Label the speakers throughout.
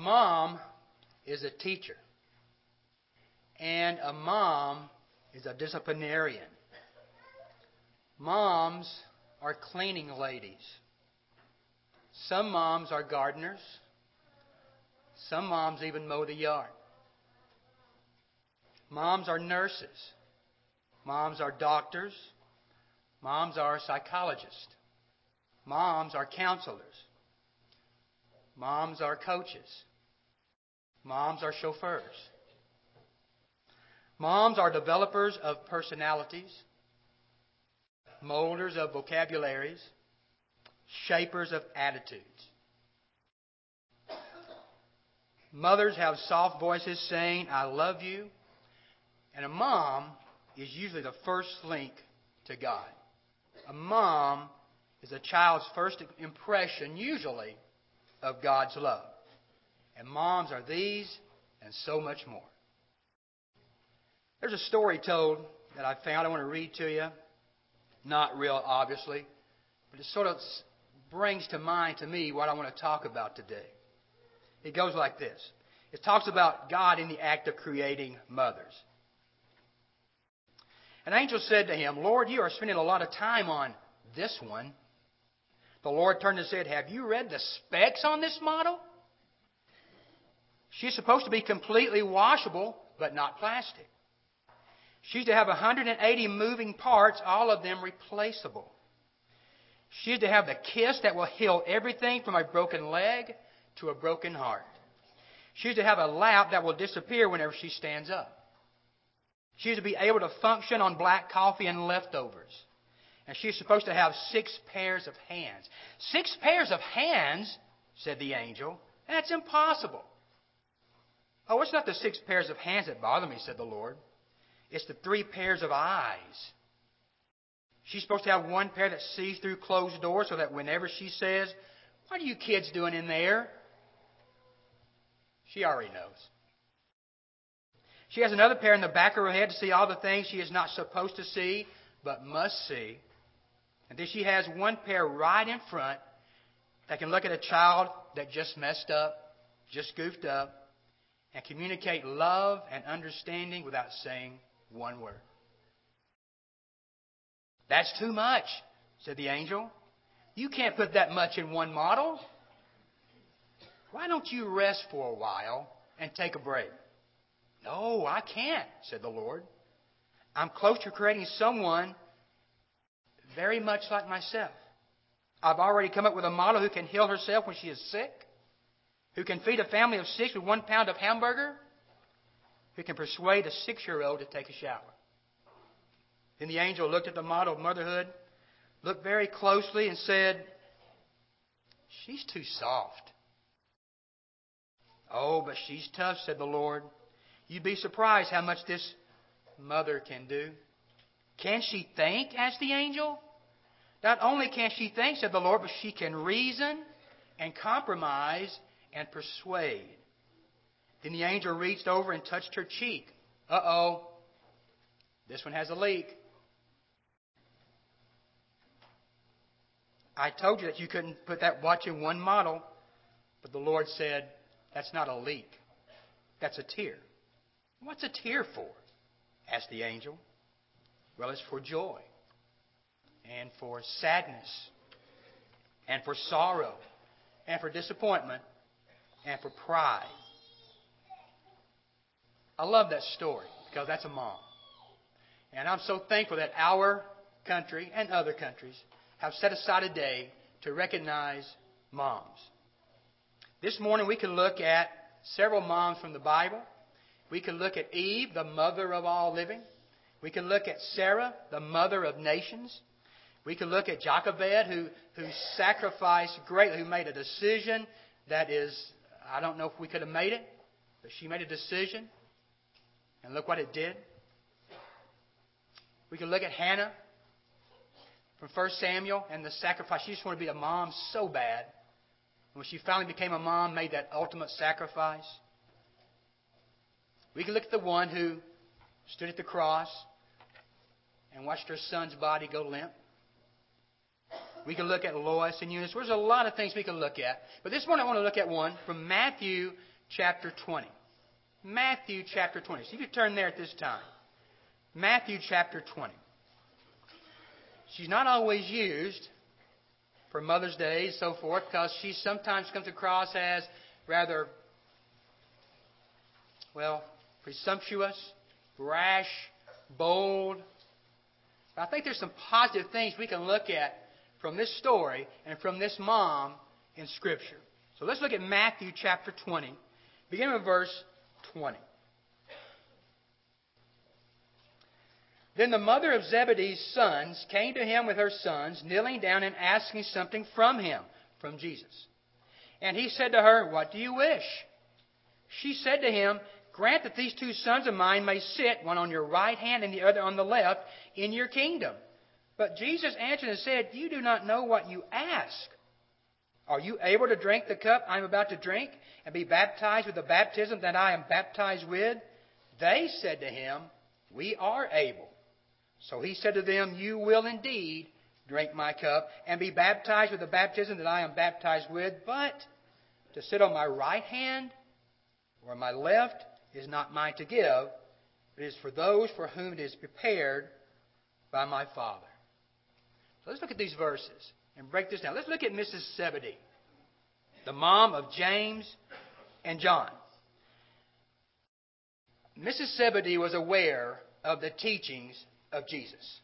Speaker 1: mom is a teacher, and a mom is a disciplinarian. Moms are cleaning ladies. Some moms are gardeners. Some moms even mow the yard. Moms are nurses. Moms are doctors. Moms are psychologists. Moms are counselors. Moms are coaches. Moms are chauffeurs. Moms are developers of personalities, molders of vocabularies, shapers of attitudes. Mothers have soft voices saying, I love you. And a mom is usually the first link to God. A mom is a child's first impression, usually, of God's love. And moms are these and so much more. There's a story told that I found I want to read to you. Not real, obviously, but it sort of brings to mind to me what I want to talk about today. It goes like this. It talks about God in the act of creating mothers. An angel said to him, Lord, you are spending a lot of time on this one. The Lord turned and said, Have you read the specs on this model? She's supposed to be completely washable, but not plastic. She's to have 180 moving parts, all of them replaceable. She's to have the kiss that will heal everything from a broken leg to a broken heart. She's to have a lap that will disappear whenever she stands up. She's to be able to function on black coffee and leftovers. And she's supposed to have six pairs of hands. Six pairs of hands, said the angel. That's impossible. Oh, it's not the six pairs of hands that bother me, said the Lord. It's the three pairs of eyes. She's supposed to have one pair that sees through closed doors so that whenever she says, What are you kids doing in there? She already knows. She has another pair in the back of her head to see all the things she is not supposed to see, but must see. And then she has one pair right in front that can look at a child that just messed up, just goofed up, and communicate love and understanding without saying one word. That's too much, said the angel. You can't put that much in one model. Why don't you rest for a while and take a break? No, I can't, said the Lord. I'm close to creating someone very much like myself. I've already come up with a model who can heal herself when she is sick, who can feed a family of six with one pound of hamburger, who can persuade a six year old to take a shower. Then the angel looked at the model of motherhood, looked very closely, and said, She's too soft. Oh, but she's tough, said the Lord. You'd be surprised how much this mother can do. Can she think? asked the angel. Not only can she think, said the Lord, but she can reason and compromise and persuade. Then the angel reached over and touched her cheek. Uh oh. This one has a leak. I told you that you couldn't put that watch in one model, but the Lord said, That's not a leak. That's a tear. What's a tear for? asked the angel. Well, it's for joy, and for sadness, and for sorrow, and for disappointment, and for pride. I love that story because that's a mom. And I'm so thankful that our country and other countries have set aside a day to recognize moms. This morning we can look at several moms from the Bible. We can look at Eve, the mother of all living. We can look at Sarah, the mother of nations. We can look at Jochebed, who, who sacrificed greatly, who made a decision that is, I don't know if we could have made it, but she made a decision and look what it did. We can look at Hannah from 1 Samuel and the sacrifice. She just wanted to be a mom so bad. And When she finally became a mom, made that ultimate sacrifice. We can look at the one who stood at the cross and watched her son's body go limp. We can look at Lois and Eunice. There's a lot of things we can look at. But this morning I want to look at one from Matthew chapter 20. Matthew chapter 20. So you can turn there at this time. Matthew chapter 20. She's not always used for Mother's Day and so forth because she sometimes comes across as rather, well, presumptuous, brash, bold. But I think there's some positive things we can look at from this story and from this mom in Scripture. So let's look at Matthew chapter 20, beginning with verse 20. Then the mother of Zebedee's sons came to him with her sons, kneeling down and asking something from him, from Jesus. And he said to her, What do you wish? She said to him, Grant that these two sons of mine may sit, one on your right hand and the other on the left, in your kingdom. But Jesus answered and said, You do not know what you ask. Are you able to drink the cup I am about to drink and be baptized with the baptism that I am baptized with? They said to him, We are able. So he said to them, You will indeed drink my cup and be baptized with the baptism that I am baptized with, but to sit on my right hand or my left is not mine to give, but is for those for whom it is prepared by my Father. So let's look at these verses and break this down. Let's look at Mrs. Zebedee, the mom of James and John. Mrs. Zebedee was aware of the teachings of Jesus.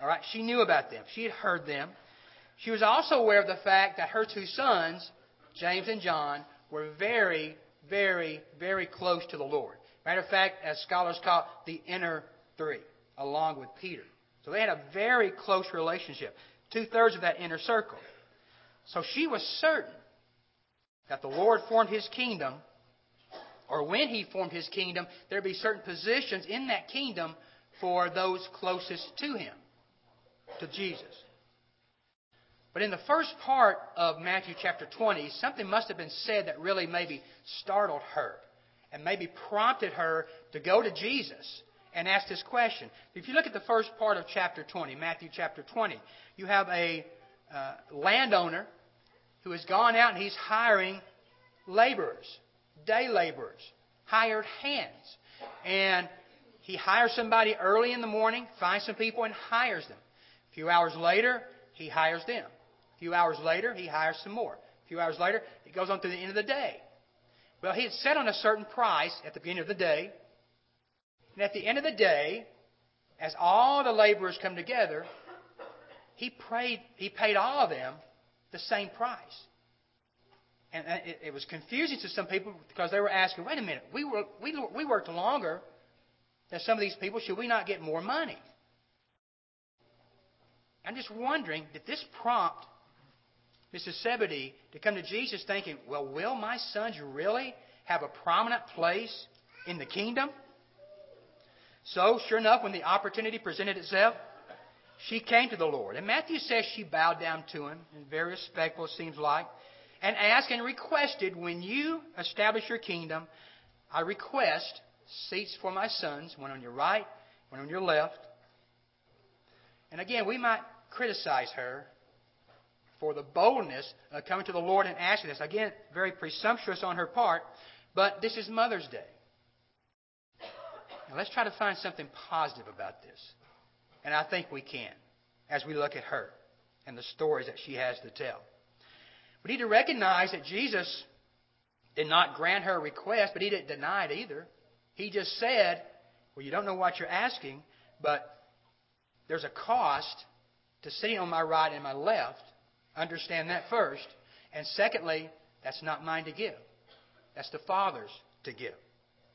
Speaker 1: All right, she knew about them. She had heard them. She was also aware of the fact that her two sons, James and John, were very, very, very close to the Lord. Matter of fact, as scholars call it, the inner three, along with Peter. So they had a very close relationship, two thirds of that inner circle. So she was certain that the Lord formed his kingdom, or when he formed his kingdom, there'd be certain positions in that kingdom for those closest to him, to Jesus. But in the first part of Matthew chapter 20, something must have been said that really maybe startled her and maybe prompted her to go to Jesus and ask this question. If you look at the first part of chapter 20, Matthew chapter 20, you have a uh, landowner who has gone out and he's hiring laborers, day laborers, hired hands. And he hires somebody early in the morning, finds some people, and hires them. A few hours later, he hires them. A few hours later, he hires some more. A few hours later, it goes on to the end of the day. Well, he had set on a certain price at the beginning of the day. And at the end of the day, as all the laborers come together, he, prayed, he paid all of them the same price. And uh, it, it was confusing to some people because they were asking, wait a minute, we, were, we, we worked longer than some of these people, should we not get more money? I'm just wondering, did this prompt Mrs. Zebedee to come to Jesus thinking, well, will my sons really have a prominent place in the kingdom? So, sure enough, when the opportunity presented itself, she came to the Lord. And Matthew says she bowed down to him, and very respectful, it seems like, and asked and requested, when you establish your kingdom, I request seats for my sons, one on your right, one on your left. And again, we might criticize her for the boldness of coming to the Lord and asking this. Again, very presumptuous on her part, but this is Mother's Day. Let's try to find something positive about this. And I think we can as we look at her and the stories that she has to tell. We need to recognize that Jesus did not grant her request, but he didn't deny it either. He just said, Well, you don't know what you're asking, but there's a cost to sitting on my right and my left. Understand that first. And secondly, that's not mine to give. That's the Father's to give.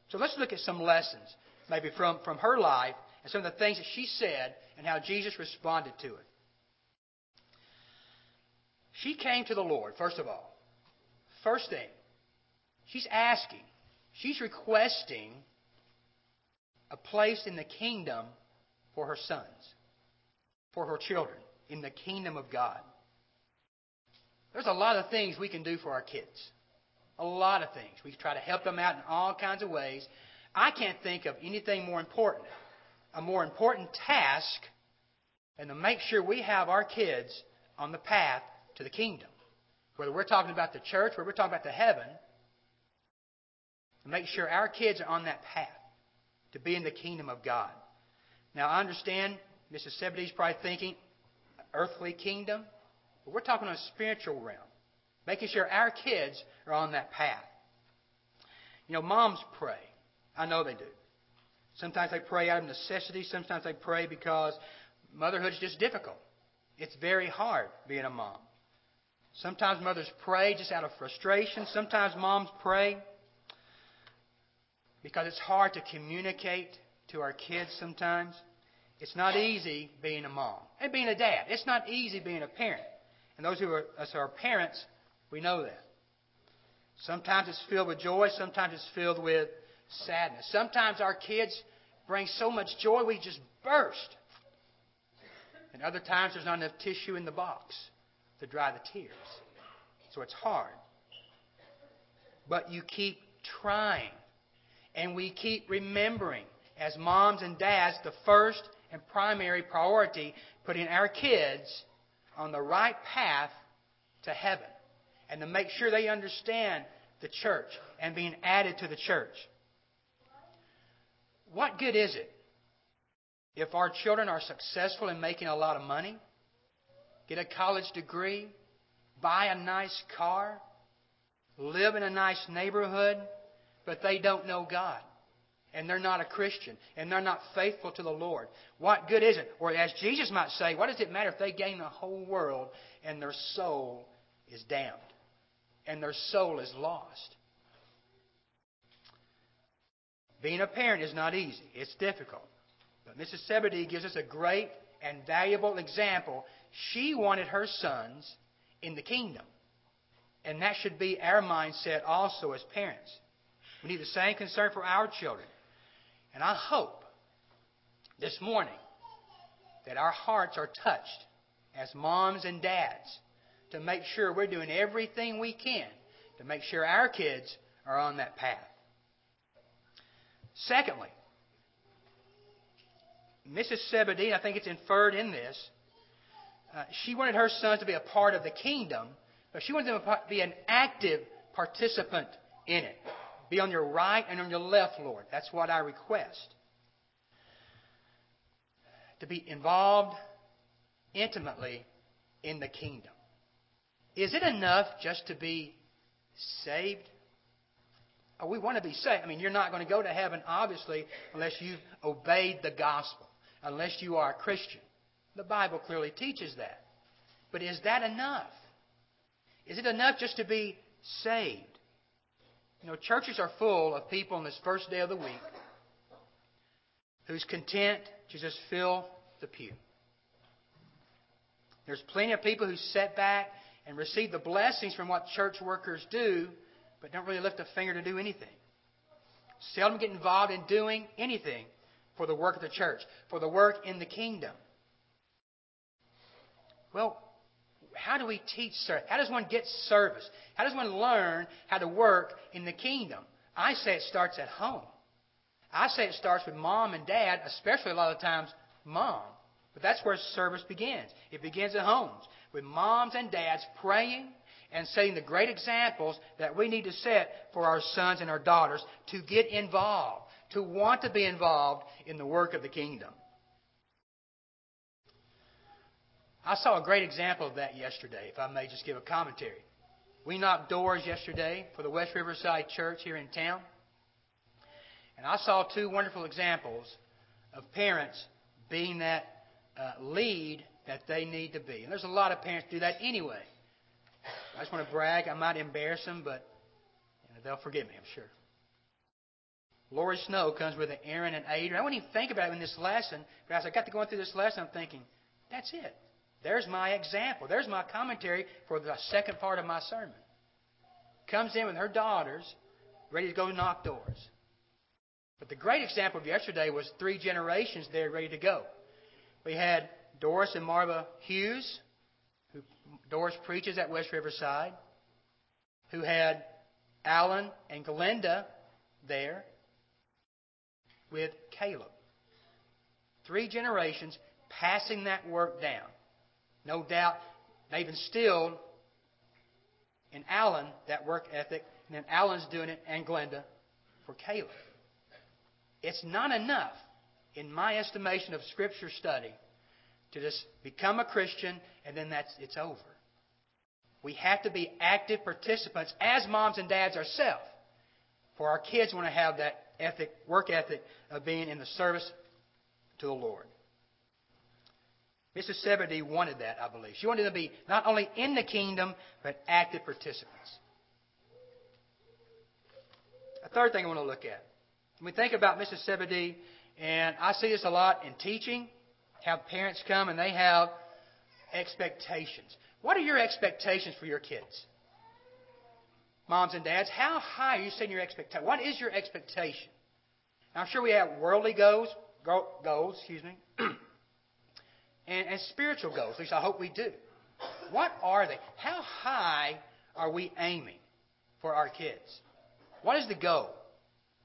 Speaker 1: So let's look at some lessons, maybe from, from her life and some of the things that she said and how Jesus responded to it. She came to the Lord, first of all. First thing, she's asking, she's requesting a place in the kingdom for her sons, for her children, in the kingdom of God. There's a lot of things we can do for our kids. A lot of things. We try to help them out in all kinds of ways. I can't think of anything more important, a more important task, than to make sure we have our kids on the path to the kingdom. Whether we're talking about the church, whether we're talking about the heaven, to make sure our kids are on that path to be in the kingdom of God. Now, I understand Mrs. Zebedee's probably thinking earthly kingdom, but we're talking on a spiritual realm, making sure our kids are on that path. You know, moms pray. I know they do. Sometimes they pray out of necessity. Sometimes they pray because motherhood is just difficult. It's very hard being a mom. Sometimes mothers pray just out of frustration. Sometimes moms pray because it's hard to communicate to our kids sometimes. It's not easy being a mom and being a dad. It's not easy being a parent. And those who are us are parents, we know that. Sometimes it's filled with joy, sometimes it's filled with sadness. Sometimes our kids bring so much joy we just burst. And other times there's not enough tissue in the box to dry the tears. So it's hard. But you keep trying. And we keep remembering, as moms and dads, the first and primary priority, putting our kids on the right path to heaven. And to make sure they understand the church and being added to the church. What good is it if our children are successful in making a lot of money, get a college degree, buy a nice car, live in a nice neighborhood, but they don't know God? And they're not a Christian, and they're not faithful to the Lord. What good is it? Or as Jesus might say, what does it matter if they gain the whole world and their soul is damned? And their soul is lost. Being a parent is not easy. It's difficult. But Mrs. Zebedee gives us a great and valuable example. She wanted her sons in the kingdom. And that should be our mindset also as parents. We need the same concern for our children. And I hope this morning that our hearts are touched as moms and dads to make sure we're doing everything we can to make sure our kids are on that path. Secondly, Mrs. Zebedee, I think it's inferred in this, uh, she wanted her sons to be a part of the kingdom, but she wanted them to be an active participant in it. Be on your right and on your left, Lord. That's what I request. To be involved intimately in the kingdom. Is it enough just to be saved? Oh, we want to be saved. I mean, you're not going to go to heaven, obviously, unless you've obeyed the gospel, unless you are a Christian. The Bible clearly teaches that. But is that enough? Is it enough just to be saved? You know, churches are full of people on this first day of the week who's content to just fill the pew. There's plenty of people who sit back and receive the blessings from what church workers do, but don't really lift a finger to do anything. Seldom get involved in doing anything for the work of the church, for the work in the kingdom. Well, how do we teach service? How does one get service? How does one learn how to work in the kingdom? I say it starts at home. I say it starts with mom and dad, especially a lot of times mom. But that's where service begins. It begins at homes with moms and dads praying and setting the great examples that we need to set for our sons and our daughters to get involved, to want to be involved in the work of the kingdom. I saw a great example of that yesterday, if I may just give a commentary. We knocked doors yesterday for the West Riverside Church here in town. And I saw two wonderful examples of parents being that uh, lead that they need to be. And there's a lot of parents do that anyway. I just want to brag. I might embarrass them, but you know, they'll forgive me, I'm sure. Lori Snow comes with an Aaron and Adrian. I wouldn't even think about it in this lesson, but as I got to going through this lesson, I'm thinking, that's it. There's my example. There's my commentary for the second part of my sermon. Comes in with her daughters, ready to go knock doors. But the great example of yesterday was three generations there ready to go. We had Doris and Marva Hughes, Doris preaches at West Riverside, who had Alan and Glenda there with Caleb. Three generations passing that work down. No doubt They've instilled in Alan that work ethic, and then Alan's doing it, and Glenda for Caleb. It's not enough, in my estimation of Scripture study, to just become a Christian and then that's it's over. We have to be active participants as moms and dads ourselves. For our kids want to have that ethic, work ethic of being in the service to the Lord. Mrs. Zebedee wanted that, I believe. She wanted to be not only in the kingdom, but active participants. A third thing I want to look at. When we think about Mrs. Zebedee, and I see this a lot in teaching, have parents come and they have expectations. What are your expectations for your kids? Moms and dads, how high are you setting your expectation? What is your expectation? Now, I'm sure we have worldly goals, goals, excuse me, and, and spiritual goals. At least I hope we do. What are they? How high are we aiming for our kids? What is the goal?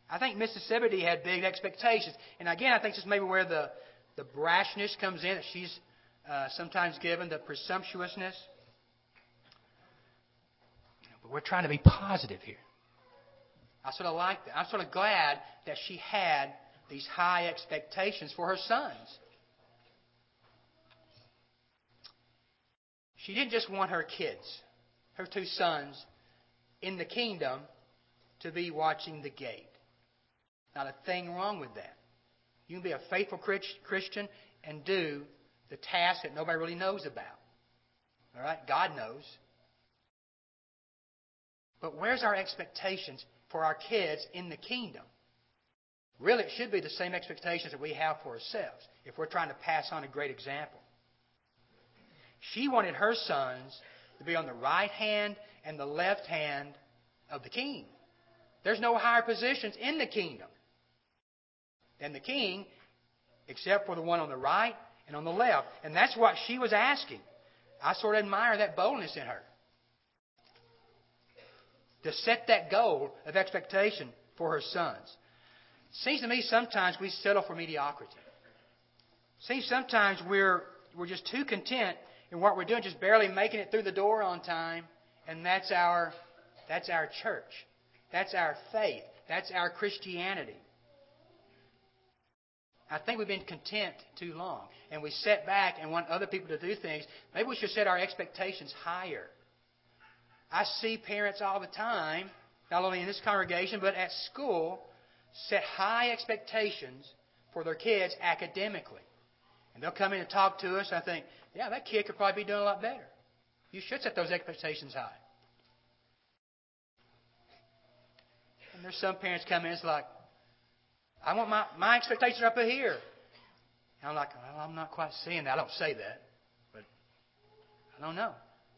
Speaker 1: I think. Zebedee had big expectations. And again, I think this is maybe where the, the brashness comes in that she's uh, sometimes given, the presumptuousness. But we're trying to be positive here. I sort of like that. I'm sort of glad that she had these high expectations for her sons. She didn't just want her kids, her two sons, in the kingdom to be watching the gate. Not a thing wrong with that. You can be a faithful Christian and do the task that nobody really knows about. All right? God knows. But where's our expectations for our kids in the kingdom? Really, it should be the same expectations that we have for ourselves if we're trying to pass on a great example. She wanted her sons to be on the right hand and the left hand of the king. There's no higher positions in the kingdom than the king, except for the one on the right and on the left. And that's what she was asking. I sort of admire that boldness in her. To set that goal of expectation for her sons. Seems to me sometimes we settle for mediocrity. Seems sometimes we're we're just too content in what we're doing, just barely making it through the door on time, and that's our that's our church. That's our faith. That's our Christianity. I think we've been content too long. And we set back and want other people to do things. Maybe we should set our expectations higher. I see parents all the time, not only in this congregation, but at school, set high expectations for their kids academically. And they'll come in and talk to us. I think, yeah, that kid could probably be doing a lot better. You should set those expectations high. And there's some parents come in, it's like, I want my, my expectations up here. And I'm like, well, I'm not quite seeing that. I don't say that, but I don't know.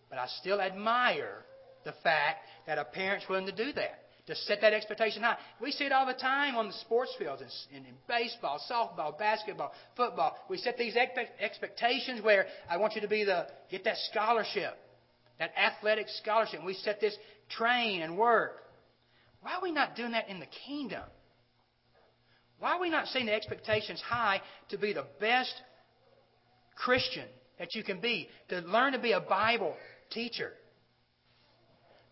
Speaker 1: But I still admire the fact that a parent's willing to do that, to set that expectation high. We see it all the time on the sports fields, in, in, in baseball, softball, basketball, football. We set these expectations where I want you to be the get that scholarship, that athletic scholarship. We set this train and work. Why are we not doing that in the kingdom? Why are we not setting the expectations high to be the best Christian that you can be? To learn to be a Bible teacher.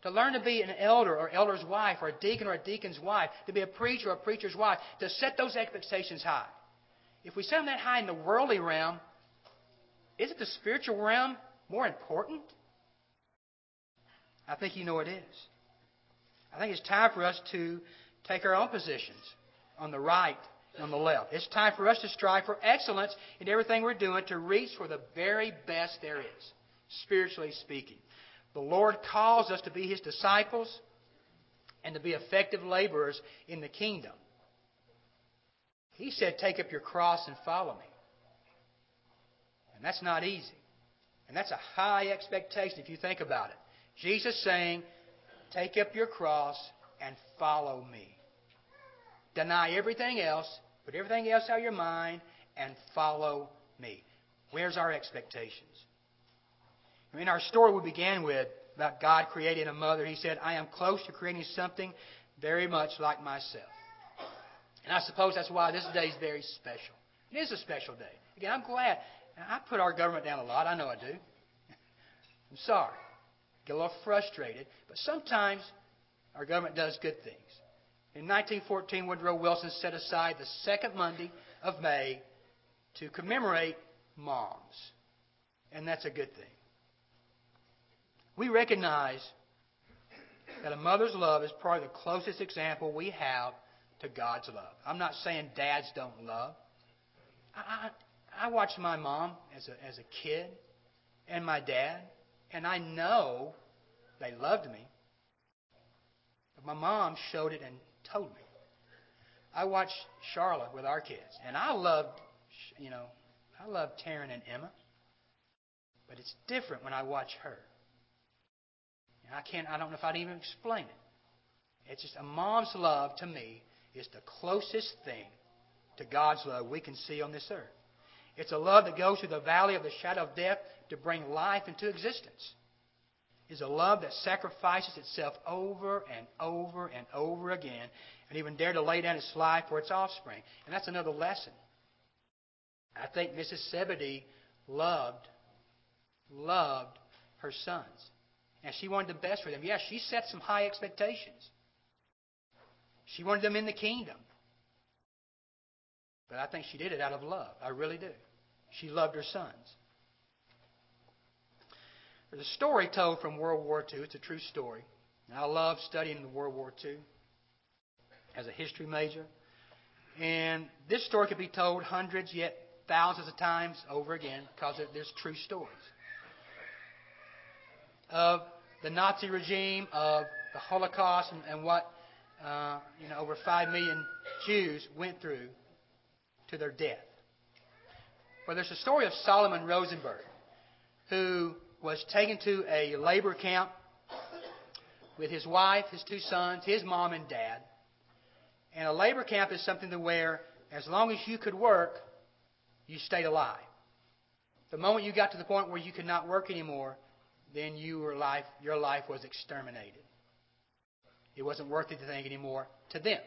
Speaker 1: To learn to be an elder or elder's wife or a deacon or a deacon's wife. To be a preacher or a preacher's wife. To set those expectations high. If we set them that high in the worldly realm, isn't the spiritual realm more important? I think you know it is. I think it's time for us to take our own positions on the right and on the left. It's time for us to strive for excellence in everything we're doing to reach for the very best there is, spiritually speaking. The Lord calls us to be His disciples and to be effective laborers in the kingdom. He said, Take up your cross and follow me. And that's not easy. And that's a high expectation if you think about it. Jesus saying, Take up your cross and follow me. Deny everything else, put everything else out of your mind, and follow me. Where's our expectations? In our story we began with about God creating a mother, He said, I am close to creating something very much like myself. And I suppose that's why this day is very special. It is a special day. Again, I'm glad. I put our government down a lot. I know I do. I'm sorry. Get a little frustrated. But sometimes our government does good things. In 1914, Woodrow Wilson set aside the second Monday of May to commemorate moms. And that's a good thing. We recognize that a mother's love is probably the closest example we have to God's love. I'm not saying dads don't love. I, I, I watched my mom as a, as a kid and my dad, and I know they loved me. But my mom showed it and told me. I watched Charlotte with our kids, and I loved, you know, I love Taryn and Emma. But it's different when I watch her. And I can't, I don't know if I'd even explain it. It's just a mom's love to me is the closest thing to God's love we can see on this earth. It's a love that goes through the valley of the shadow of death to bring life into existence. It's a love that sacrifices itself over and over and over again and even dare to lay down its life for its offspring. And that's another lesson. I think Mrs. Zebedee loved, loved her sons. And she wanted the best for them. Yes, she set some high expectations. She wanted them in the kingdom. But I think she did it out of love. I really do. She loved her sons. There's a story told from World War II. It's a true story. And I love studying the World War II as a history major. And this story could be told hundreds, yet thousands of times over again because there's true stories of the Nazi regime, of the Holocaust, and, and what uh, you know over five million Jews went through to their death. Well, there's a story of Solomon Rosenberg, who was taken to a labor camp with his wife, his two sons, his mom and dad. And a labor camp is something to where, as long as you could work, you stayed alive. The moment you got to the point where you could not work anymore, then your life, your life was exterminated. It wasn't worth it to think anymore to them.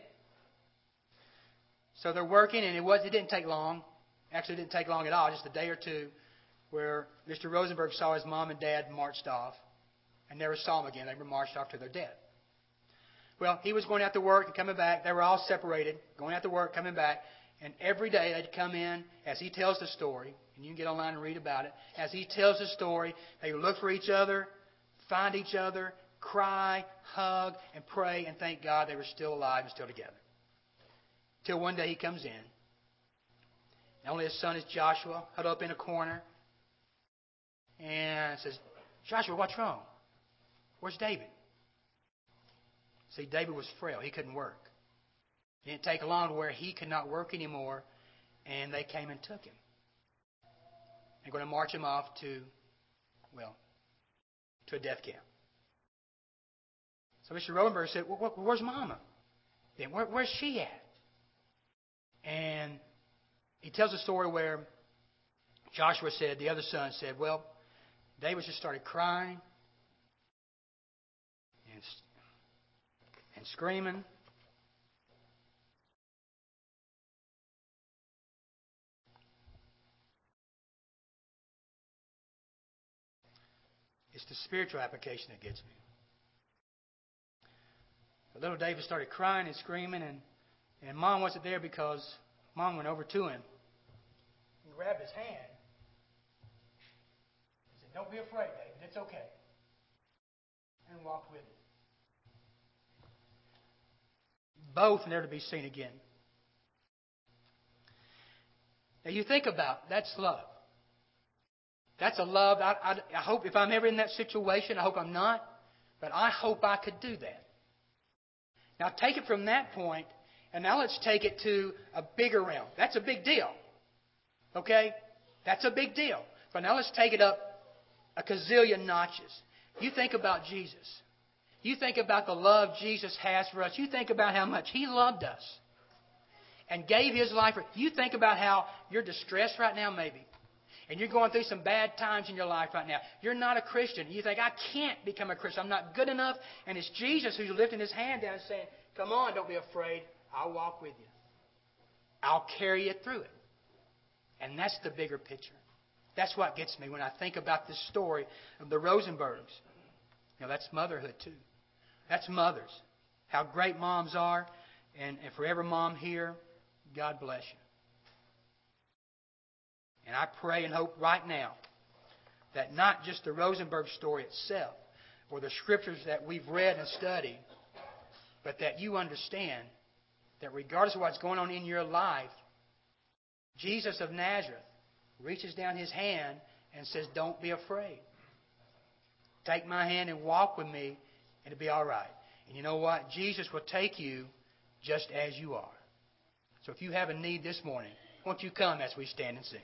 Speaker 1: So they're working, and it was it didn't take long. Actually, it didn't take long at all, just a day or two, where Mr. Rosenberg saw his mom and dad marched off, and never saw them again. They were marched off to their death. Well, he was going out to work and coming back. They were all separated, going out to work, coming back. And every day they'd come in as he tells the story, and you can get online and read about it. As he tells the story, they would look for each other, find each other, cry, hug, and pray, and thank God they were still alive and still together. Till one day he comes in. And only his son is Joshua, huddled up in a corner, and says, Joshua, what's wrong? Where's David? See, David was frail. He couldn't work. It didn't take long to where he could not work anymore, and they came and took him. They're going to march him off to, well, to a death camp. So Mr. Rosenberg said, well, Where's Mama? Then where, where's she at? And he tells a story where Joshua said, the other son said, Well, David just started crying and, and screaming. It's the spiritual application that gets me. The little David started crying and screaming, and, and mom wasn't there because mom went over to him and grabbed his hand don't be afraid, David. It's okay. And walk with him. Both never to be seen again. Now you think about that's love. That's a love. I, I, I hope if I'm ever in that situation, I hope I'm not, but I hope I could do that. Now take it from that point, and now let's take it to a bigger realm. That's a big deal. Okay? That's a big deal. But now let's take it up a gazillion notches. You think about Jesus. You think about the love Jesus has for us. You think about how much He loved us and gave His life for You think about how you're distressed right now, maybe. And you're going through some bad times in your life right now. You're not a Christian. You think, I can't become a Christian. I'm not good enough. And it's Jesus who's lifting his hand down and saying, Come on, don't be afraid. I'll walk with you. I'll carry you through it. And that's the bigger picture. That's what gets me when I think about this story of the Rosenbergs. You know, that's motherhood too. That's mothers. How great moms are. And, and for every mom here, God bless you. And I pray and hope right now that not just the Rosenberg story itself or the scriptures that we've read and studied, but that you understand that regardless of what's going on in your life, Jesus of Nazareth reaches down his hand and says, Don't be afraid. Take my hand and walk with me, and it'll be all right. And you know what? Jesus will take you just as you are. So if you have a need this morning, won't you come as we stand and sing?